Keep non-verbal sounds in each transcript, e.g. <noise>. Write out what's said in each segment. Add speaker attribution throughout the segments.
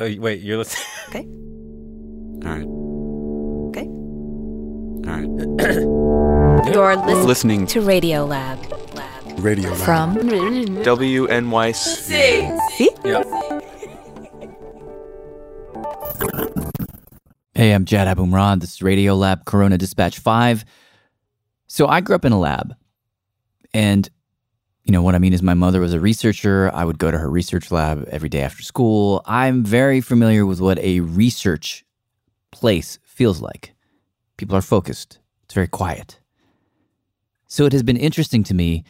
Speaker 1: Oh, wait, you're listening. <laughs>
Speaker 2: Okay.
Speaker 3: All right.
Speaker 2: Okay.
Speaker 3: All right. <coughs>
Speaker 4: You're listening
Speaker 3: Listening
Speaker 4: to Radiolab.
Speaker 5: Radio Lab.
Speaker 4: From
Speaker 3: WNYC. <laughs>
Speaker 6: Hey, I'm Jad Abumrad. This is Radiolab Corona Dispatch 5. So I grew up in a lab. And, you know, what I mean is my mother was a researcher. I would go to her research lab every day after school. I'm very familiar with what a research place feels like. People are focused, it's very quiet. So it has been interesting to me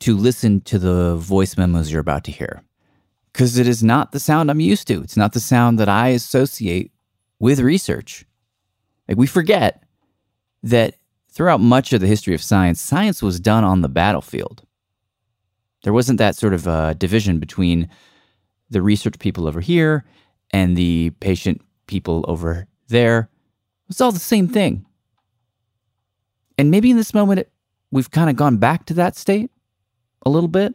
Speaker 6: to listen to the voice memos you're about to hear because it is not the sound I'm used to. It's not the sound that I associate with research. Like we forget that throughout much of the history of science, science was done on the battlefield. There wasn't that sort of uh, division between the research people over here and the patient people over there. It's all the same thing. And maybe in this moment, it, we've kind of gone back to that state a little bit.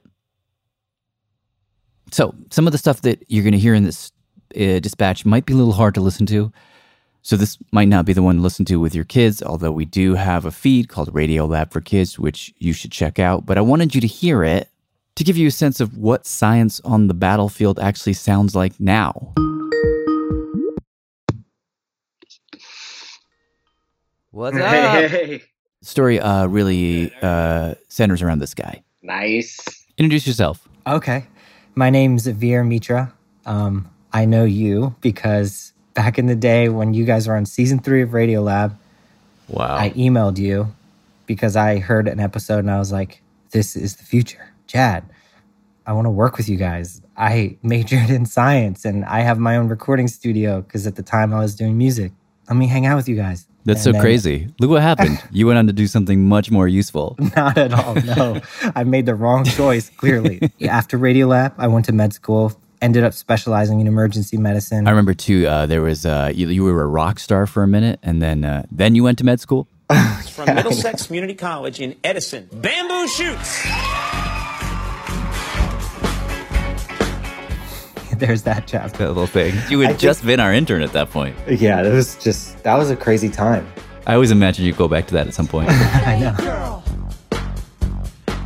Speaker 6: So, some of the stuff that you're going to hear in this uh, dispatch might be a little hard to listen to. So, this might not be the one to listen to with your kids, although we do have a feed called Radiolab for Kids, which you should check out. But I wanted you to hear it to give you a sense of what science on the battlefield actually sounds like now. What's up?
Speaker 7: Hey,
Speaker 6: Story uh, really uh, centers around this guy.
Speaker 7: nice.
Speaker 6: Introduce yourself.
Speaker 8: Okay. My name's Avir Mitra. Um, I know you because back in the day when you guys were on season three of Radiolab,
Speaker 6: Wow.
Speaker 8: I emailed you because I heard an episode and I was like, this is the future. Jad, I want to work with you guys. I majored in science and I have my own recording studio because at the time I was doing music. Let me hang out with you guys.
Speaker 6: That's
Speaker 8: And
Speaker 6: so
Speaker 8: then-
Speaker 6: crazy. Look what happened. <laughs> you went on to do something much more useful.
Speaker 8: Not at all. No, <laughs> I made the wrong choice, clearly. <laughs> After Radiolab, I went to med school, ended up specializing in emergency medicine.
Speaker 6: I remember too. Uh, there was uh, you, you were a rock star for a minute, and then uh, then you went to med school.
Speaker 9: from Middlesex Community College in Edison. Bamboo shoots.
Speaker 8: There's that job.
Speaker 6: That little thing. You had
Speaker 8: I think-
Speaker 6: just been our intern at that point.
Speaker 8: Yeah, that was just, that was a crazy time.
Speaker 6: I always imagine you go back to that at some point. <laughs>
Speaker 8: I know.
Speaker 9: Girl,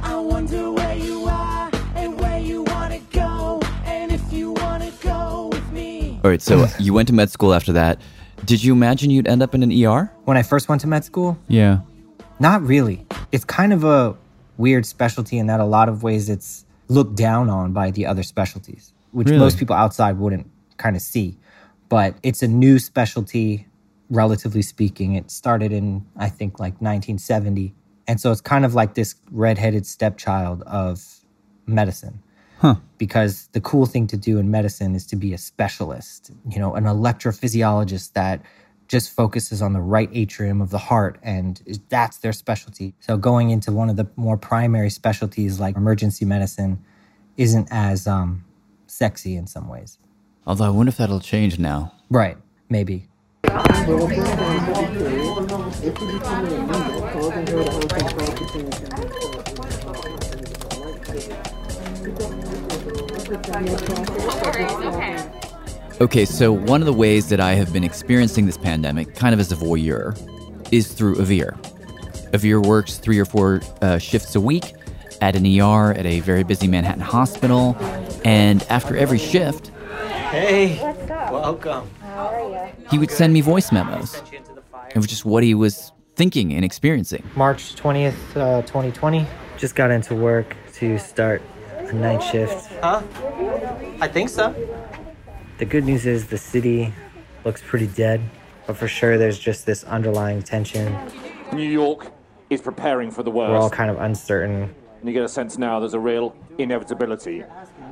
Speaker 9: I wonder where you are and where you want to go, and if you want to go with me.
Speaker 6: All right, so you went to med school after that. Did you imagine you'd end up in an ER?
Speaker 8: When I first went to med school,
Speaker 6: Yeah.
Speaker 8: not really. It's kind of a weird specialty in that a lot of ways it's looked down on by the other specialties, which
Speaker 6: Really?
Speaker 8: most people outside wouldn't kind of see. But it's a new specialty, relatively speaking. It started in, I think, like 1970. And so it's kind of like this redheaded stepchild of medicine.
Speaker 6: Huh.
Speaker 8: Because the cool thing to do in medicine is to be a specialist, you know, an electrophysiologist that just focuses on the right atrium of the heart and that's their specialty. So going into one of the more primary specialties like emergency medicine isn't as um, sexy in some ways.
Speaker 6: Although I wonder if that'll change now.
Speaker 8: Right, maybe.
Speaker 6: Okay, so one of the ways that I have been experiencing this pandemic, kind of as a voyeur, is through Avir. Avir works three or four uh, shifts a week at an ER at a very busy Manhattan hospital, and after every shift,
Speaker 7: Hey, welcome.
Speaker 6: he would send me voice memos of just what he was thinking and experiencing.
Speaker 8: March 20th, uh, 2020. Just got into work to start a night shift.
Speaker 7: Huh? I think so.
Speaker 8: The good news is the city looks pretty dead, but for sure there's just this underlying tension.
Speaker 10: New York is preparing for the worst.
Speaker 8: We're all kind of uncertain.
Speaker 10: and you get a sense now there's a real inevitability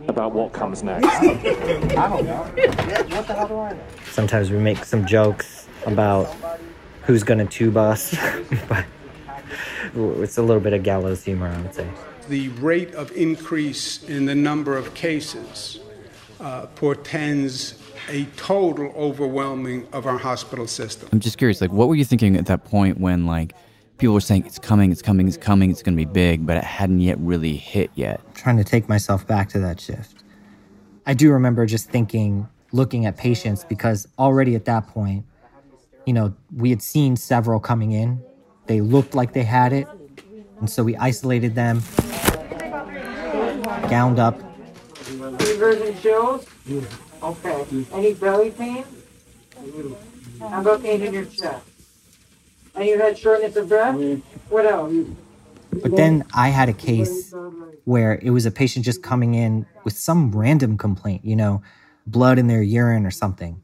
Speaker 10: about what comes next. <laughs>
Speaker 8: Sometimes we make some jokes about who's gonna tube us, <laughs> but it's a little bit of gallows humor, I would say.
Speaker 11: The rate of increase in the number of cases uh, portends a total overwhelming of our hospital system.
Speaker 6: I'm just curious, like, what were you thinking at that point when, like, people were saying it's coming, it's coming, it's coming, it's going to be big, but it hadn't yet really hit yet?
Speaker 8: Trying to take myself back to that shift. I do remember just thinking looking at patients because already at that point, you know, we had seen several coming in. They looked like they had it. And so we isolated them, gowned up,
Speaker 1: Fevers and chills? Okay. Any belly pain? How about pain in your chest? And you had shortness of breath? Mm. What else?
Speaker 8: But then I had a case where it was a patient just coming in with some random complaint, you know, blood in their urine or something.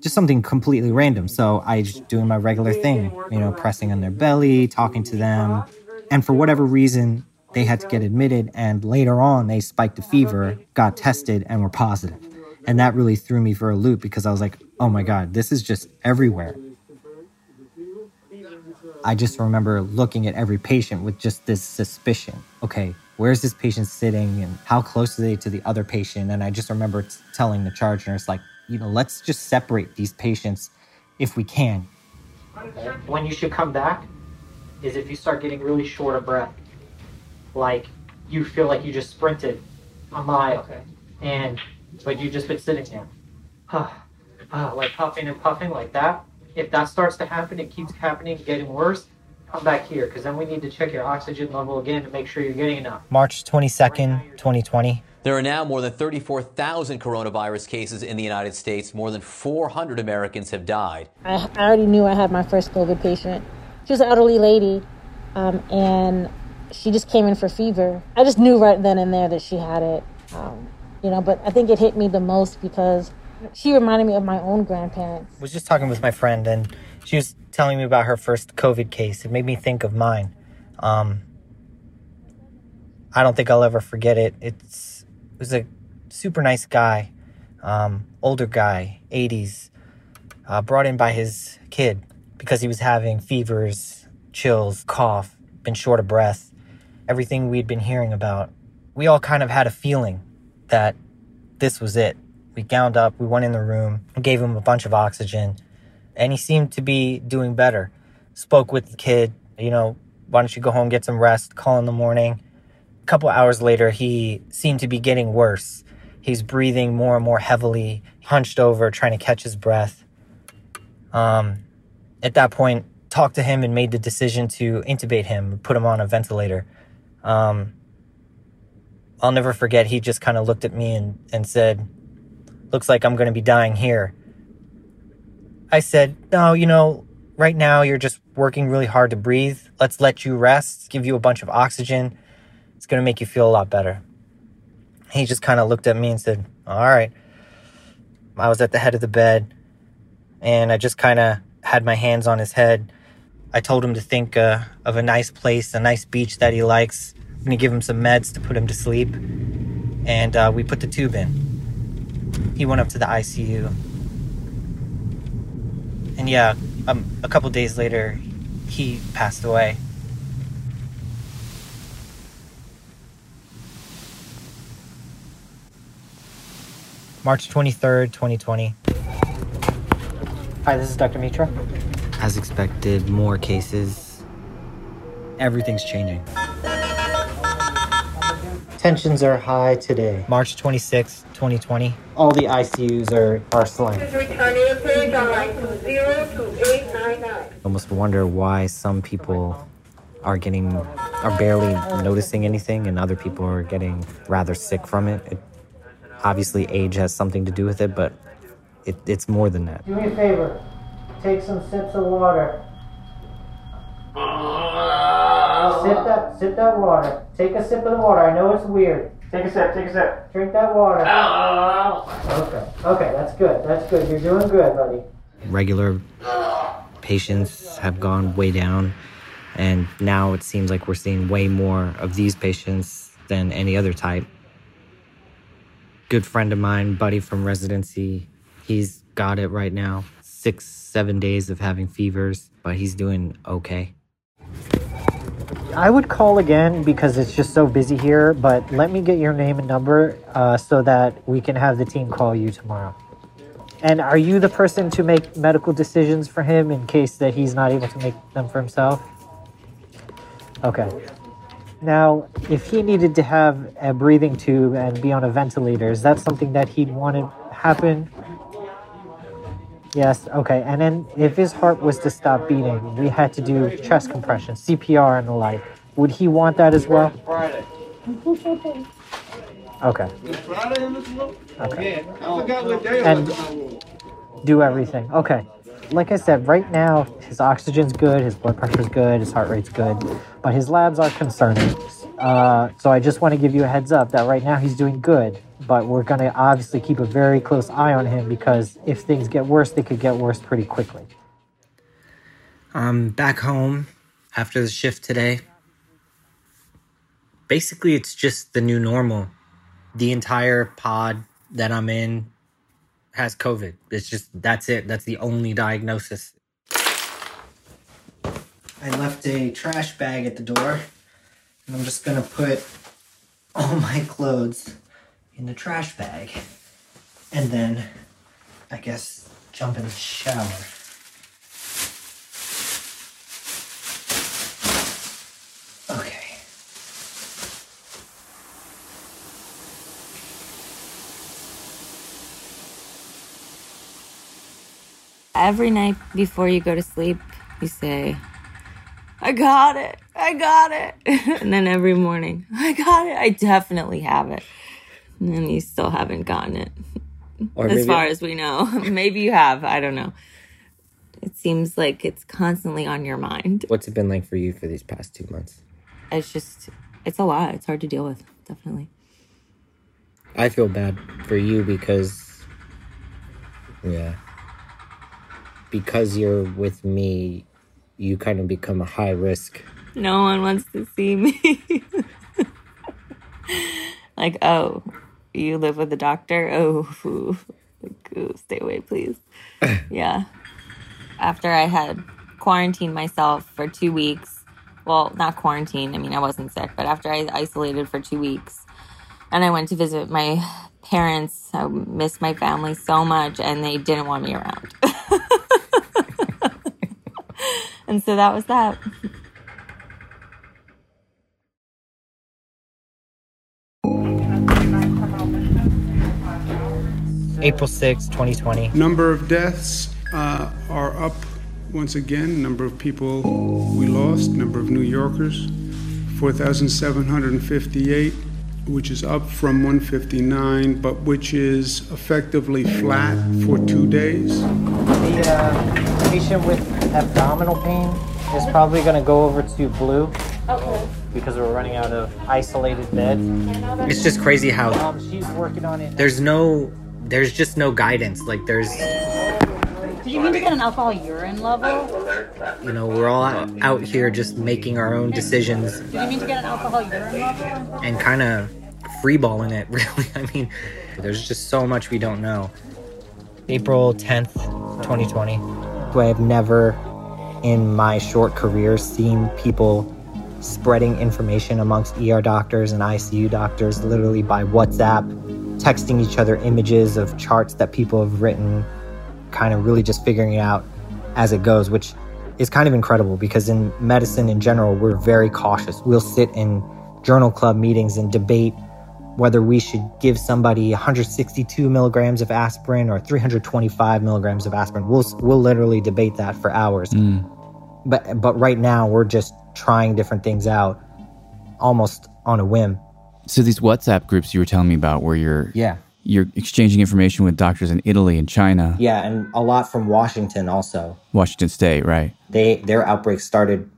Speaker 8: Just something completely random. So I just doing my regular thing, you know, pressing on their belly, talking to them. And for whatever reason, they had to get admitted. And later on, they spiked a fever, got tested, and were positive. And that really threw me for a loop because I was like, oh my God, this is just everywhere. I just remember looking at every patient with just this suspicion. Okay, where's this patient sitting and how close are they to the other patient? And I just remember t- telling the charge nurse, like, you know, let's just separate these patients if we can.
Speaker 7: When you should come back is if you start getting really short of breath. Like you feel like you just sprinted a mile. And but you've just been sitting there. huh? <sighs> Ah, like puffing and puffing like that. If that starts to happen, it keeps happening, getting worse, come back here because then we need to check your oxygen level again to make sure you're getting enough.
Speaker 8: March 22nd, 2020.
Speaker 2: There are now more than 34,000 coronavirus cases in the United States. More than 400 Americans have died.
Speaker 4: I, I already knew I had my first COVID patient. She was an elderly lady, um, and she just came in for fever. I just knew right then and there that she had it, um, you know. But I think it hit me the most because she reminded me of my own grandparents.
Speaker 8: was just talking with my friend and she was telling me about her first COVID case. It made me think of mine. Um, I don't think I'll ever forget it. It's it was a super nice guy, um, older guy, 80s, uh, brought in by his kid because he was having fevers, chills, cough, been short of breath, everything we'd been hearing about. We all kind of had a feeling that this was it. We gowned up, we went in the room, gave him a bunch of oxygen, and he seemed to be doing better. Spoke with the kid, you know, why don't you go home, get some rest, call in the morning. A couple hours later, he seemed to be getting worse. He's breathing more and more heavily, hunched over, trying to catch his breath. Um, at that point, talked to him and made the decision to intubate him, put him on a ventilator. Um, I'll never forget, he just kind of looked at me and, and said, Looks like I'm going to be dying here. I said, No, you know, right now you're just working really hard to breathe. Let's let you rest, give you a bunch of oxygen. It's going to make you feel a lot better. He just kind of looked at me and said, All right. I was at the head of the bed and I just kind of had my hands on his head. I told him to think uh, of a nice place, a nice beach that he likes. I'm going to give him some meds to put him to sleep. And uh, we put the tube in. He went up to the ICU. And yeah, um, a couple days later, he passed away. March 23rd, 2020. Hi, this is Dr. Mitra. As expected, more cases. Everything's changing. Tensions are high today. March 26th, 2020. All the ICUs are, are slammed. Almost wonder why some people are getting, are barely noticing anything, and other people are getting rather sick from it. it obviously, age has something to do with it, but it, it's more than that.
Speaker 1: Do me a favor. Take some sips of water. Sip that, sip that water. Take a sip of the water. I know it's weird. Take a sip, take a sip. Drink that water. Oh, oh, oh, okay, okay, that's good. That's good. You're doing good, buddy.
Speaker 8: regular patients have gone way down and now it seems like we're seeing way more of these patients than any other type good friend of mine buddy from residency he's got it right now six seven days of having fevers but he's doing okay I would call again because it's just so busy here, but let me get your name and number uh, so that we can have the team call you tomorrow. And are you the person to make medical decisions for him in case that he's not able to make them for himself? Okay. Now, if he needed to have a breathing tube and be on a ventilator, is that something that he'd want to happen
Speaker 7: Yes, okay. And then if his heart was to stop beating, we had to do chest compression, CPR, and the like. Would he want that as well? Okay. Okay. And do everything. Okay. Like I said, right now his oxygen's good, his blood pressure's good, his heart rate's good, but his labs are concerning. Uh, so I just want to give you a heads up that right now he's doing good, but we're going to obviously keep a very close eye on him because if things get worse, they could get worse pretty quickly.
Speaker 8: I'm back home after the shift today. Basically, it's just the new normal. The entire pod that I'm in has COVID. It's just, that's it. That's the only diagnosis. I left a trash bag at the door, and I'm just gonna put all my clothes in the trash bag. And then, I guess, jump in the shower. Okay.
Speaker 12: Every night before you go to sleep, you say, I got it. I got it. <laughs> and then every morning, I got it. I definitely have it. And then you still haven't gotten it.
Speaker 8: Or
Speaker 12: as far as we know. <laughs> maybe you have. I don't know. It seems like it's constantly on your mind.
Speaker 8: What's it been like for you for these past two months?
Speaker 12: It's just, it's a lot. It's hard to deal with. Definitely.
Speaker 8: I feel bad for you because, yeah, because you're with me, you kind of become a high risk.
Speaker 12: No one wants to see me. <laughs> like, oh, you live with a doctor? Oh, <laughs> like, stay away, please. <laughs> yeah. After I had quarantined myself for two weeks, well, not quarantine, I mean, I wasn't sick, but after I isolated for two weeks, and I went to visit my parents, I missed my family so much, and they didn't want me around. And so that was that.
Speaker 8: April sixth, 2020.
Speaker 11: Number of deaths uh, are up once again. Number of people we lost. Number of New Yorkers, 4,758, which is up from 159, but which is effectively flat for two days.
Speaker 7: The uh, patient with abdominal pain is probably going to go over to blue
Speaker 13: Okay.
Speaker 7: because we're running out of isolated beds.
Speaker 8: It's just crazy how
Speaker 7: Um, she's working on it.
Speaker 8: there's no, there's just no guidance. Like there's,
Speaker 13: Did you mean to get an alcohol urine level?
Speaker 8: you know, we're all out, out here just making our own decisions
Speaker 13: Did you mean to get an alcohol urine level?
Speaker 8: and kind of freeballing it. <laughs> Really, I mean, there's just so much we don't know. April 10th, 2020. I have never in my short career seen people spreading information amongst ER doctors and ICU doctors literally by WhatsApp, texting each other images of charts that people have written, kind of really just figuring it out as it goes, which is kind of incredible because in medicine in general, we're very cautious. We'll sit in journal club meetings and debate whether we should give somebody 162 milligrams of aspirin or 325 milligrams of aspirin. We'll we'll literally debate that for hours. Mm. But but right now we're just trying different things out, almost on a whim.
Speaker 6: So these WhatsApp groups you were telling me about, where you're
Speaker 8: Yeah.
Speaker 6: you're exchanging information with doctors in Italy and China,
Speaker 8: Yeah, and a lot from Washington also.
Speaker 6: Washington State, right?
Speaker 8: They their outbreak started.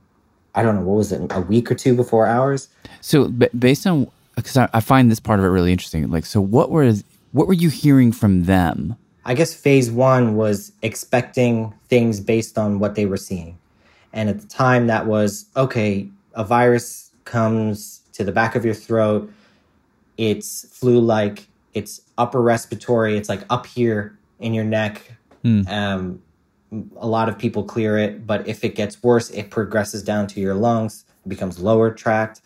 Speaker 8: I don't know what was it a week or two before ours.
Speaker 6: So b- based on because I, I find this part of it really interesting. Like, so what was what were you hearing from them?
Speaker 8: I guess phase one was expecting things based on what they were seeing. And at the time, that was okay, a virus comes to the back of your throat. It's flu like, it's upper respiratory, it's like up here in your neck. Um, a lot of people clear it, but if it gets worse, it progresses down to your lungs, it becomes lower tract.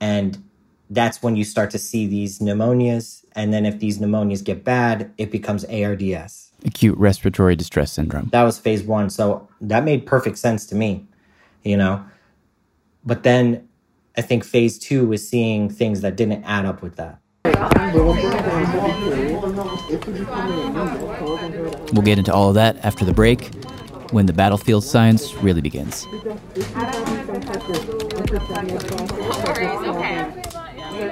Speaker 8: And that's when you start to see these pneumonias. And then if these pneumonias get bad, it becomes ARDS.
Speaker 6: Acute respiratory distress syndrome.
Speaker 8: That was phase one. So that made perfect sense to me, you know? But then I think phase two was seeing things that didn't add up with that.
Speaker 6: We'll get into all of that after the break when the battlefield science really begins.
Speaker 14: Hi,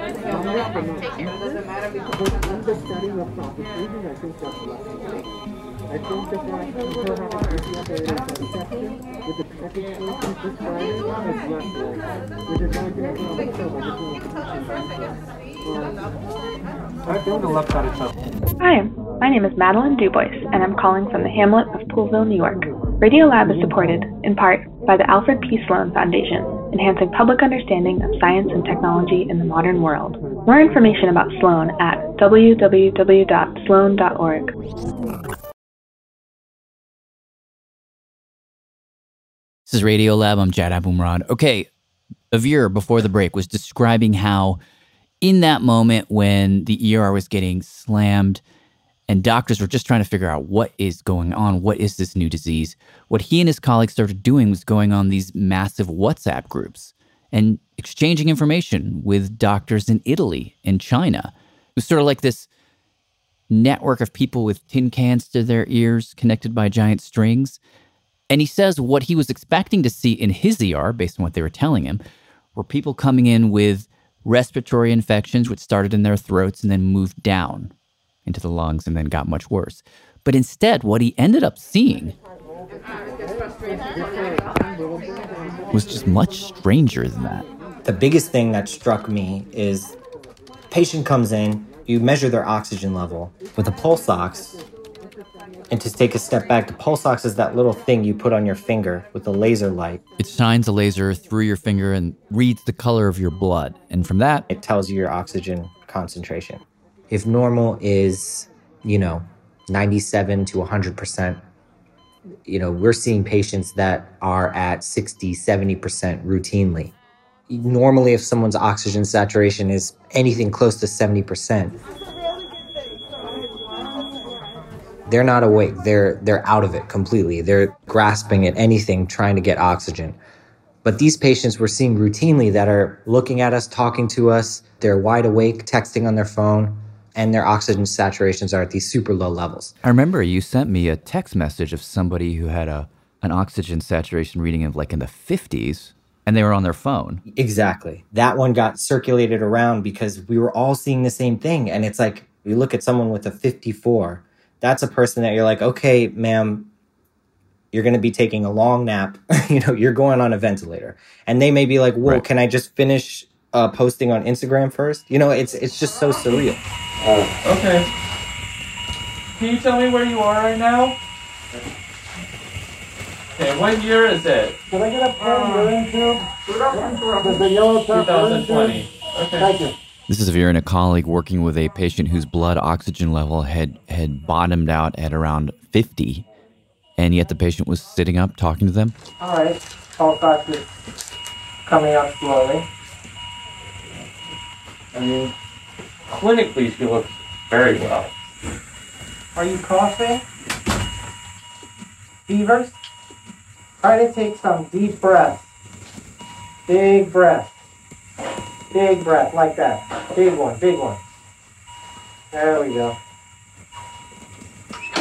Speaker 14: my name is Madeline Dubois, and I'm calling from the hamlet of Poolville, New York. Radiolab is supported, in part, by the Alfred P. Sloan Foundation, enhancing public understanding of science and technology in the modern world. More information about Sloan at www.sloan.org.
Speaker 6: This is Radiolab. I'm Jad Abumrad. Okay, Avir before the break was describing how, in that moment when the ER was getting slammed and doctors were just trying to figure out what is going on, what is this new disease, what he and his colleagues started doing was going on these massive WhatsApp groups and exchanging information with doctors in Italy and China. It was sort of like this network of people with tin cans to their ears connected by giant strings. And he says what he was expecting to see in his ER, based on what they were telling him, were people coming in with respiratory infections, which started in their throats and then moved down into the lungs and then got much worse. But instead, what he ended up seeing was just much stranger than that.
Speaker 8: The biggest thing that struck me is patient comes in, you measure their oxygen level with a pulse ox. And to take a step back, the pulse ox is that little thing you put on your finger with a laser light.
Speaker 6: It shines a laser through your finger and reads the color of your blood. And from that,
Speaker 8: it tells you your oxygen concentration. If normal is, you know, 97 to 100%, you know, we're seeing patients that are at 60, 70% routinely. Normally, if someone's oxygen saturation is anything close to 70%, they're not awake. They're they're out of it completely. They're grasping at anything trying to get oxygen. But these patients we're seeing routinely that are looking at us, talking to us, they're wide awake, texting on their phone, and their oxygen saturations are at these super low levels.
Speaker 6: I remember you sent me a text message of somebody who had a an oxygen saturation reading of like in the 50s and they were on their phone.
Speaker 8: Exactly. That one got circulated around because we were all seeing the same thing and it's like you look at someone with a 54 that's a person that you're like, okay, ma'am, you're going to be taking a long nap. <laughs> you know, you're going on a ventilator, and they may be like, "Whoa,
Speaker 6: Right.
Speaker 8: can I just finish uh, posting on Instagram first? You know, it's it's just so surreal.
Speaker 15: Okay. Can you tell me where you are right now? Okay, what year is it?
Speaker 16: Can I get a pen uh, urine tube? The, the yellow top urine tube?
Speaker 15: 2020. Okay.
Speaker 16: Thank you.
Speaker 6: This is Avir and a colleague working with a patient whose blood oxygen level had had bottomed out at around 50 and yet the patient was sitting up talking to them.
Speaker 16: All right. Pulse ox is coming up slowly.
Speaker 15: I mean, clinically, she looks very well.
Speaker 16: Are you coughing? Fevers? Try to take some deep breaths. Big breath. Big breath, like that. Big one, big one. There we go.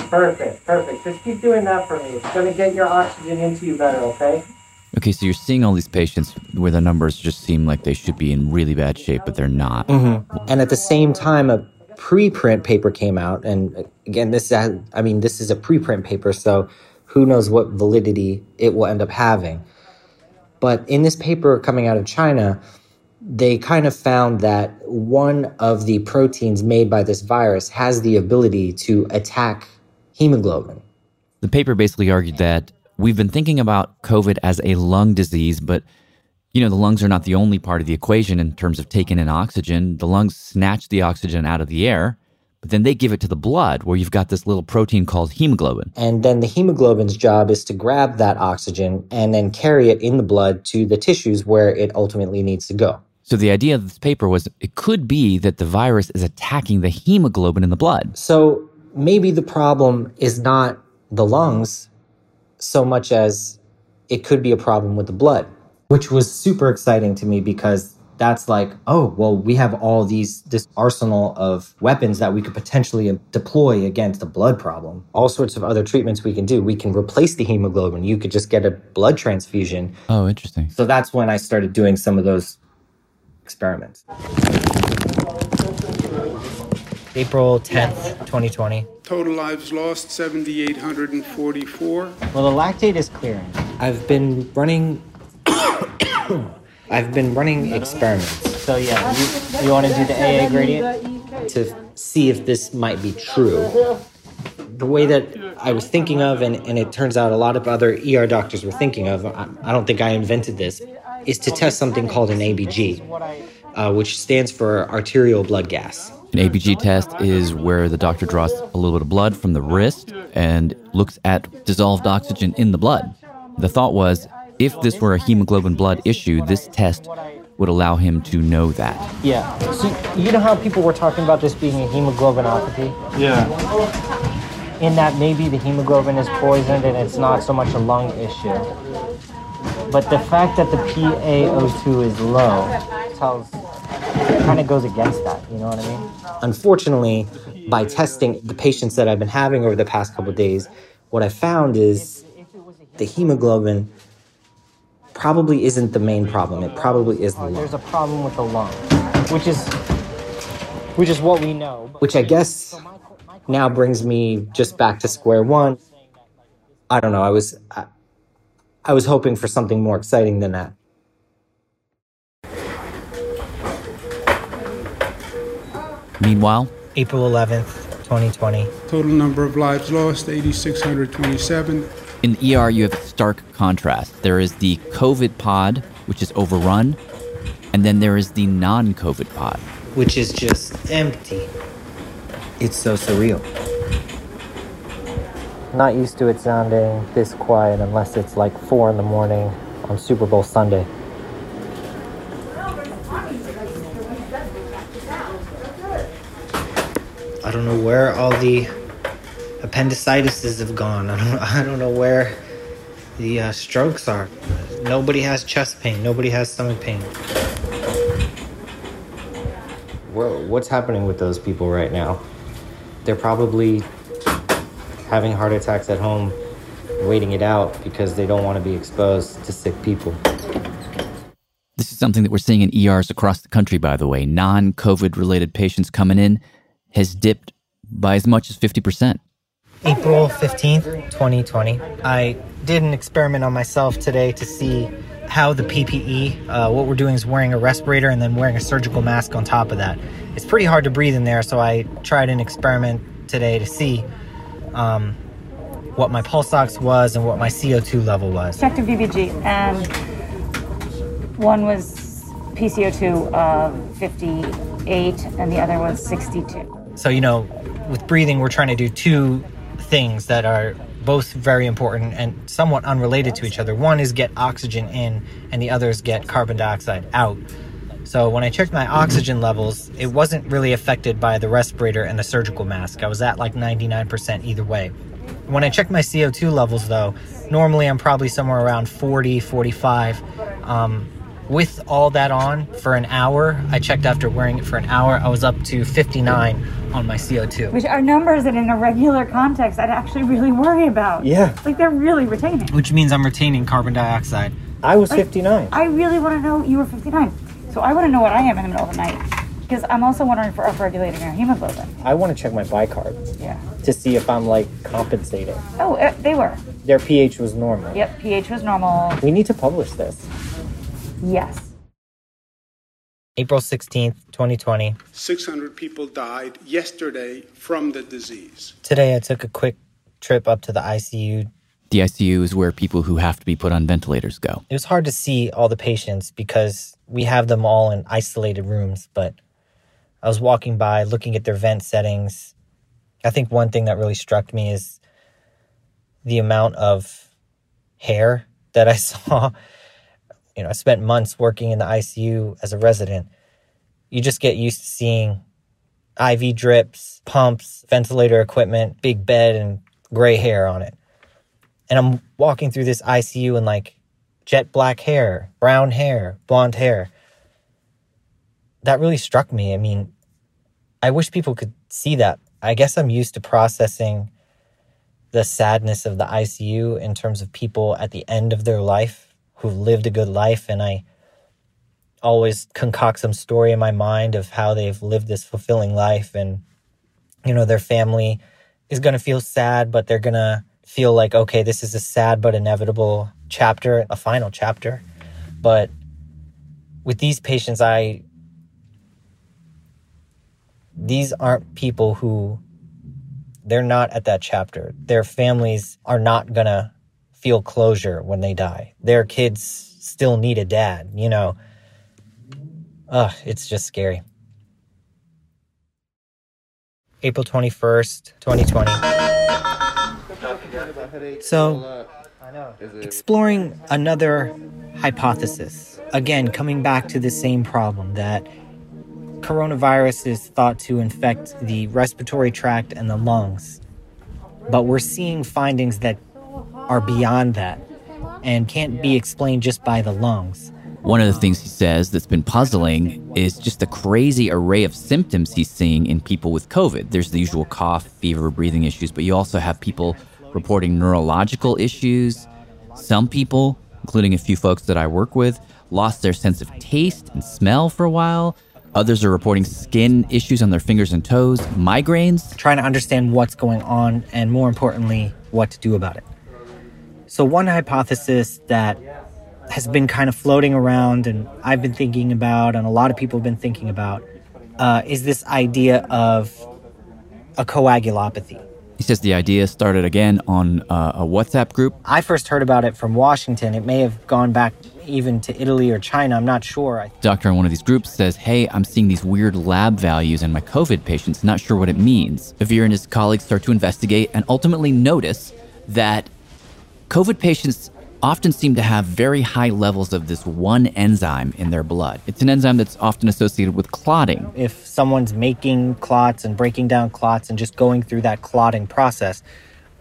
Speaker 16: Perfect, perfect. Just keep doing that for me. It's going to get your oxygen into you better, okay?
Speaker 6: Okay, so you're seeing all these patients where the numbers just seem like they should be in really bad shape, but they're not.
Speaker 8: Mm-hmm. And at the same time, a preprint paper came out, and again, this is, I mean, this is a preprint paper, so who knows what validity it will end up having. But in this paper coming out of China, they kind of found that one of the proteins made by this virus has the ability to attack hemoglobin.
Speaker 6: The paper basically argued that we've been thinking about COVID as a lung disease, but you know, the lungs are not the only part of the equation in terms of taking in oxygen. The lungs snatch the oxygen out of the air, but then they give it to the blood where you've got this little protein called hemoglobin.
Speaker 8: And then the hemoglobin's job is to grab that oxygen and then carry it in the blood to the tissues where it ultimately needs to go.
Speaker 6: So the idea of this paper was it could be that the virus is attacking the hemoglobin in the blood.
Speaker 8: So maybe the problem is not the lungs so much as it could be a problem with the blood, which was super exciting to me because that's like, oh, well, we have all these, this arsenal of weapons that we could potentially deploy against a blood problem. All sorts of other treatments we can do. We can replace the hemoglobin. You could just get a blood transfusion.
Speaker 6: Oh, interesting.
Speaker 8: So that's when I started doing some of those experiments. April 10th, 2020.
Speaker 11: Total lives lost 7,844.
Speaker 5: Well, the lactate is clearing.
Speaker 8: I've been running. <coughs> I've been running experiments
Speaker 5: So yeah, you, you want to do the AA gradient?
Speaker 8: to see if this might be true. The way that I was thinking of, and, and it turns out a lot of other ER doctors were thinking of, I, I don't think I invented this, is to test something called an ABG, uh, which stands for arterial blood gas.
Speaker 6: An ABG test is where the doctor draws a little bit of blood from the wrist and looks at dissolved oxygen in the blood. The thought was if this were a hemoglobin blood issue, this test would allow him to know that.
Speaker 5: Yeah. So you know how people were talking about this being a hemoglobinopathy?
Speaker 15: Yeah.
Speaker 5: In that maybe the hemoglobin is poisoned and it's not so much a lung issue. But the fact that the PaO2 is low tells kind of goes against that, you know what I mean?
Speaker 8: Unfortunately, by testing the patients that I've been having over the past couple of days, what I found is the hemoglobin probably isn't the main problem. It probably is the lung.
Speaker 5: There's a problem with the lung, which is which is what we know.
Speaker 8: Which I guess now brings me just back to square one. I don't know. I was I, I was hoping for something more exciting than that.
Speaker 6: Meanwhile,
Speaker 8: April 11th, 2020.
Speaker 11: Total number of lives lost 8,627.
Speaker 6: in the ER, you have a stark contrast. There is the COVID pod, which is overrun, and then there is the non COVID pod.
Speaker 8: Which is just empty. It's so surreal.
Speaker 5: Not used to it sounding this quiet unless it's like four in the morning on Super Bowl Sunday.
Speaker 8: I don't know where all the appendicitises have gone. <laughs> I don't, I don't know where the uh, strokes are. Nobody has chest pain. Nobody has stomach pain. Whoa, what's happening with those people right now? They're probably having heart attacks at home, waiting it out because they don't want to be exposed to sick people.
Speaker 6: This is something that we're seeing in ERs across the country, by the way. Non COVID related patients coming in has dipped by as much as 50%.
Speaker 8: April 15th, 2020. I did an experiment on myself today to see how the PPE, uh, what we're doing is wearing a respirator and then wearing a surgical mask on top of that. It's pretty hard to breathe in there, so I tried an experiment today to see um, what my pulse ox was and what my CO2 level was.
Speaker 13: checked a VBG and one was PCO2 of 58 and the other was 62.
Speaker 8: So, you know, with breathing, we're trying to do two things that are both very important and somewhat unrelated to each other. One is get oxygen in, and the other is get carbon dioxide out. So, when I checked my oxygen levels, it wasn't really affected by the respirator and the surgical mask. I was at like 99% either way. When I checked my CO2 levels, though, normally I'm probably somewhere around 40, 45. Um, with all that on for an hour, I checked after wearing it for an hour, I was up to 59 on my CO2.
Speaker 13: Which are numbers that in a regular context I'd actually really worry about.
Speaker 8: Yeah.
Speaker 13: Like they're really retaining.
Speaker 8: Which means I'm retaining carbon dioxide. I was
Speaker 13: Like,
Speaker 8: 59.
Speaker 13: I really want to know you were 59. So I want to know what I am in the middle of the night. Because I'm also wondering if we're upregulating our hemoglobin.
Speaker 5: I want to check my bicarb
Speaker 13: Yeah.
Speaker 5: to see if I'm like compensating.
Speaker 13: Oh, uh, they were.
Speaker 5: Their pH was normal.
Speaker 13: Yep, pH was normal.
Speaker 5: We need to publish this.
Speaker 13: Yes.
Speaker 8: April 16th, 2020.
Speaker 11: 600 people died yesterday from the disease.
Speaker 8: Today I took a quick trip up to the ICU.
Speaker 6: The ICU is where people who have to be put on ventilators go.
Speaker 8: It was hard to see all the patients because we have them all in isolated rooms, but I was walking by looking at their vent settings. I think one thing that really struck me is the amount of hair that I <laughs> saw. You know, I spent months working in the ICU as a resident. You just get used to seeing IV drips, pumps, ventilator equipment, big bed, and gray hair on it. And I'm walking through this ICU and like jet black hair, brown hair, blonde hair. that really struck me. I mean, I wish people could see that. I guess I'm used to processing the sadness of the ICU in terms of people at the end of their life who've lived a good life. And I always concoct some story in my mind of how they've lived this fulfilling life. And, you know, their family is going to feel sad, but they're going to feel like, okay, this is a sad but inevitable chapter, a final chapter. But with these patients, I, these aren't people who they're not at that chapter. Their families are not going to feel closure when they die. Their kids still need a dad, you know. Ugh, it's just scary. April 21st, 2020. So, exploring another hypothesis. Again, coming back to the same problem that coronavirus is thought to infect the respiratory tract and the lungs. But we're seeing findings that are beyond that and can't be explained just by the lungs.
Speaker 6: One of the things he says that's been puzzling is just the crazy array of symptoms he's seeing in people with COVID. There's the usual cough, fever, breathing issues, but you also have people reporting neurological issues. Some people, including a few folks that I work with, lost their sense of taste and smell for a while. Others are reporting skin issues on their fingers and toes, migraines.
Speaker 8: Trying to understand what's going on and, more importantly, what to do about it. So, one hypothesis that has been kind of floating around and I've been thinking about, and a lot of people have been thinking about, uh, is this idea of a coagulopathy.
Speaker 6: He says the idea started again on uh, a WhatsApp group.
Speaker 8: I first heard about it from Washington. It may have gone back even to Italy or China. I'm not sure.
Speaker 6: Doctor in one of these groups says, Hey, I'm seeing these weird lab values in my COVID patients, not sure what it means. Avir and his colleagues start to investigate and ultimately notice that COVID patients often seem to have very high levels of this one enzyme in their blood. It's an enzyme that's often associated with clotting.
Speaker 8: If someone's making clots and breaking down clots and just going through that clotting process.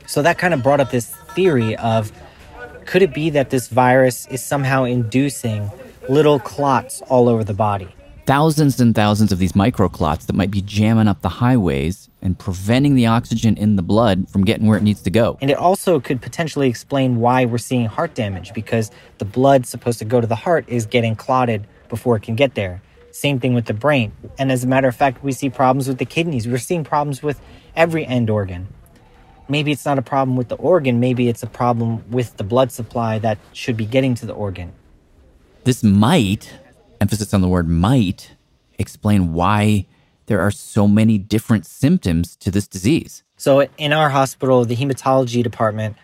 Speaker 8: So that kind of brought up this theory of could it be that this virus is somehow inducing little clots all over the body?
Speaker 6: Thousands and thousands of these microclots that might be jamming up the highways and preventing the oxygen in the blood from getting where it needs to go.
Speaker 8: And it also could potentially explain why we're seeing heart damage because the blood supposed to go to the heart is getting clotted before it can get there. Same thing with the brain. And as a matter of fact, we see problems with the kidneys. We're seeing problems with every end organ. Maybe it's not a problem with the organ, maybe it's a problem with the blood supply that should be getting to the organ.
Speaker 6: This might, emphasis on the word might, explain why there are so many different symptoms to this disease.
Speaker 8: So in our hospital, the hematology department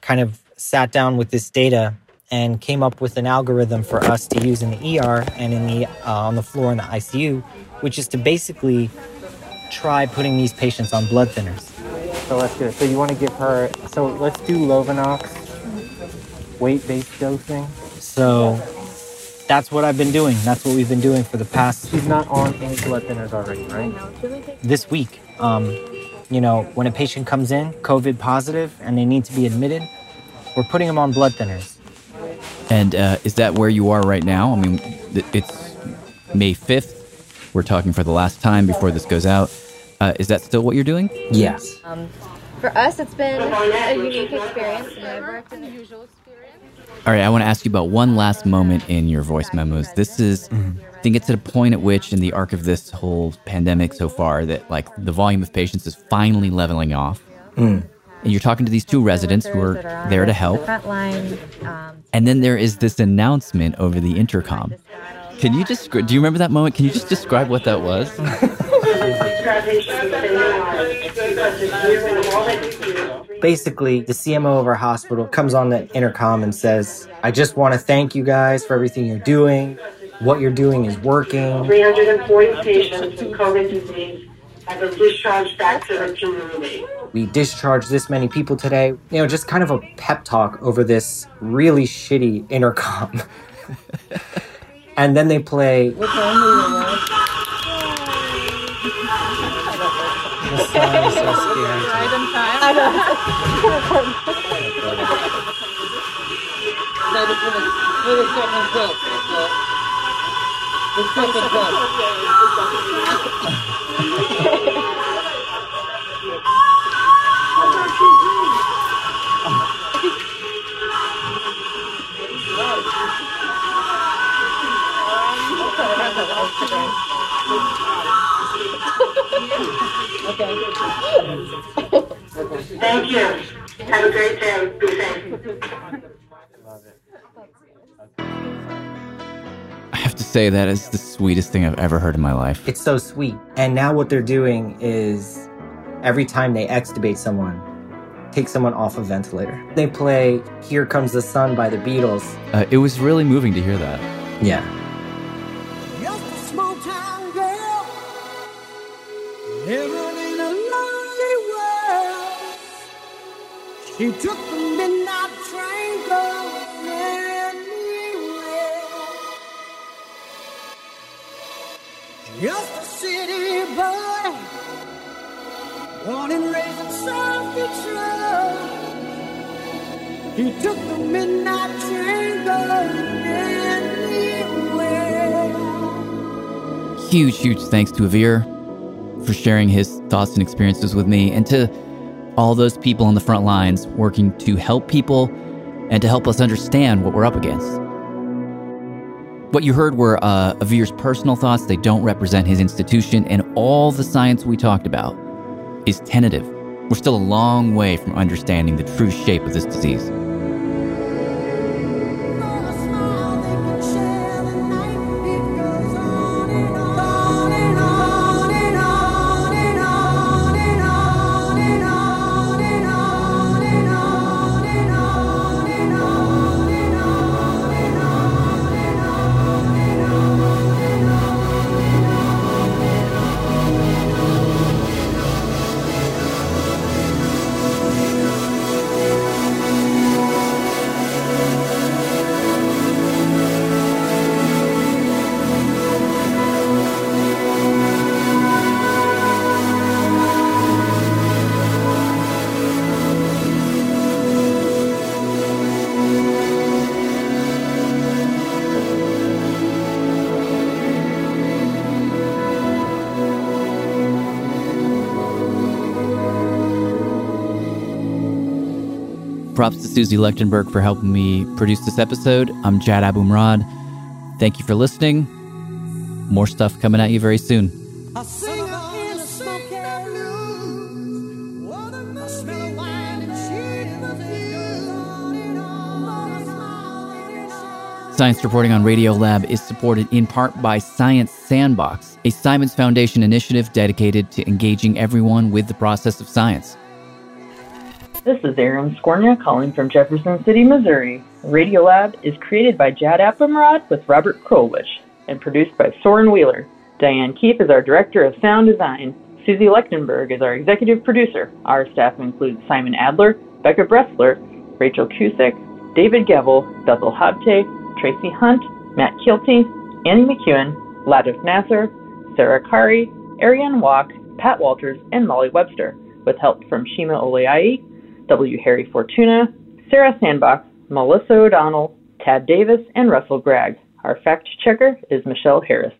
Speaker 8: kind of sat down with this data and came up with an algorithm for us to use in the ER and in the uh, on the floor in the ICU, which is to basically try putting these patients on blood thinners. So let's do it. So you want to give her. So let's do Lovenox, weight-based dosing. So that's what I've been doing. That's what we've been doing for the past. She's not on any blood thinners already, right? This week, um, you know, when a patient comes in COVID positive and they need to be admitted, we're putting them on blood thinners.
Speaker 6: And uh, is that where you are right now? I mean, it's May 5th. We're talking for the last time before this goes out. Uh, is that still what you're doing?
Speaker 8: Yes.
Speaker 17: Um, for us, it's been a unique experience. Never worked in the usual
Speaker 6: All right, I want to ask you about one last moment in your voice memos. This is, I think it's at a point at which, in the arc of this whole pandemic so far, that like the volume of patients is finally leveling off.
Speaker 8: Mm.
Speaker 6: And you're talking to these two residents who are there to help.
Speaker 17: Front line. Um,
Speaker 6: And then there is this announcement over the intercom. Can you just, do you remember that moment? Can you just describe what that was? <laughs> <laughs>
Speaker 8: Basically, the CMO of our hospital comes on the intercom and says, I just want to thank you guys for everything you're doing. What you're doing is working.
Speaker 18: 340 patients with COVID disease have been discharged back to the community.
Speaker 8: We discharged this many people today. You know, just kind of a pep talk over this really shitty intercom. <laughs> and then they play. The sound is so scary. <laughs>
Speaker 19: Right in time.
Speaker 17: I know.
Speaker 19: No, this one is- no, this one is good. <laughs> <laughs> It's,
Speaker 1: Let's take a
Speaker 18: Thank you. Have a great day. Be safe.
Speaker 6: I have to say that is the sweetest thing I've ever heard in my life.
Speaker 5: It's so sweet. And now what they're doing is every time they extubate someone, take someone off a ventilator. They play Here Comes the Sun by the Beatles.
Speaker 6: Uh, it was really moving to hear that.
Speaker 5: Yeah.
Speaker 9: She took the midnight train going anywhere. Just a city boy, born and raised in South Detroit. He took the midnight train going anywhere.
Speaker 6: Huge, huge thanks to Avir for sharing his thoughts and experiences with me, and to all those people on the front lines working to help people and to help us understand what we're up against. What you heard were uh, Avir's personal thoughts. They don't represent his institution, and all the science we talked about is tentative. We're still a long way from understanding the true shape of this disease. Props to Suzie Lechtenberg for helping me produce this episode. I'm Jad Abumrad. Thank you for listening. More stuff coming at you very soon.
Speaker 9: A singer in a smoky room. What a must smell of wine and cheating
Speaker 6: Science reporting on Radiolab is supported in part by Science Sandbox, a Simons Foundation initiative dedicated to engaging everyone with the process of science.
Speaker 20: This is Aaron Scornia calling from Jefferson City, Missouri. Radiolab is created by Jad Abumrad with Robert Krulwich and produced by Soren Wheeler. Dylan Keefe is our Director of Sound Design. Suzie Lechtenberg is our Executive Producer. Our staff includes Simon Adler, Becca Bressler, Rachel Cusick, David Gebel, Bethel Habte, Tracie Hunte, Matt Kielty, Annie McEwen, Latif Nasser, Sarah Qari, Arianne Wack, Pat Walters, and Molly Webster, with help from Shima Oliaee, W. Harry Fortuna, Sarah Sandbach, Melissa O'Donnell, Tad Davis, and Russell Gragg. Our fact checker is Michelle Harris.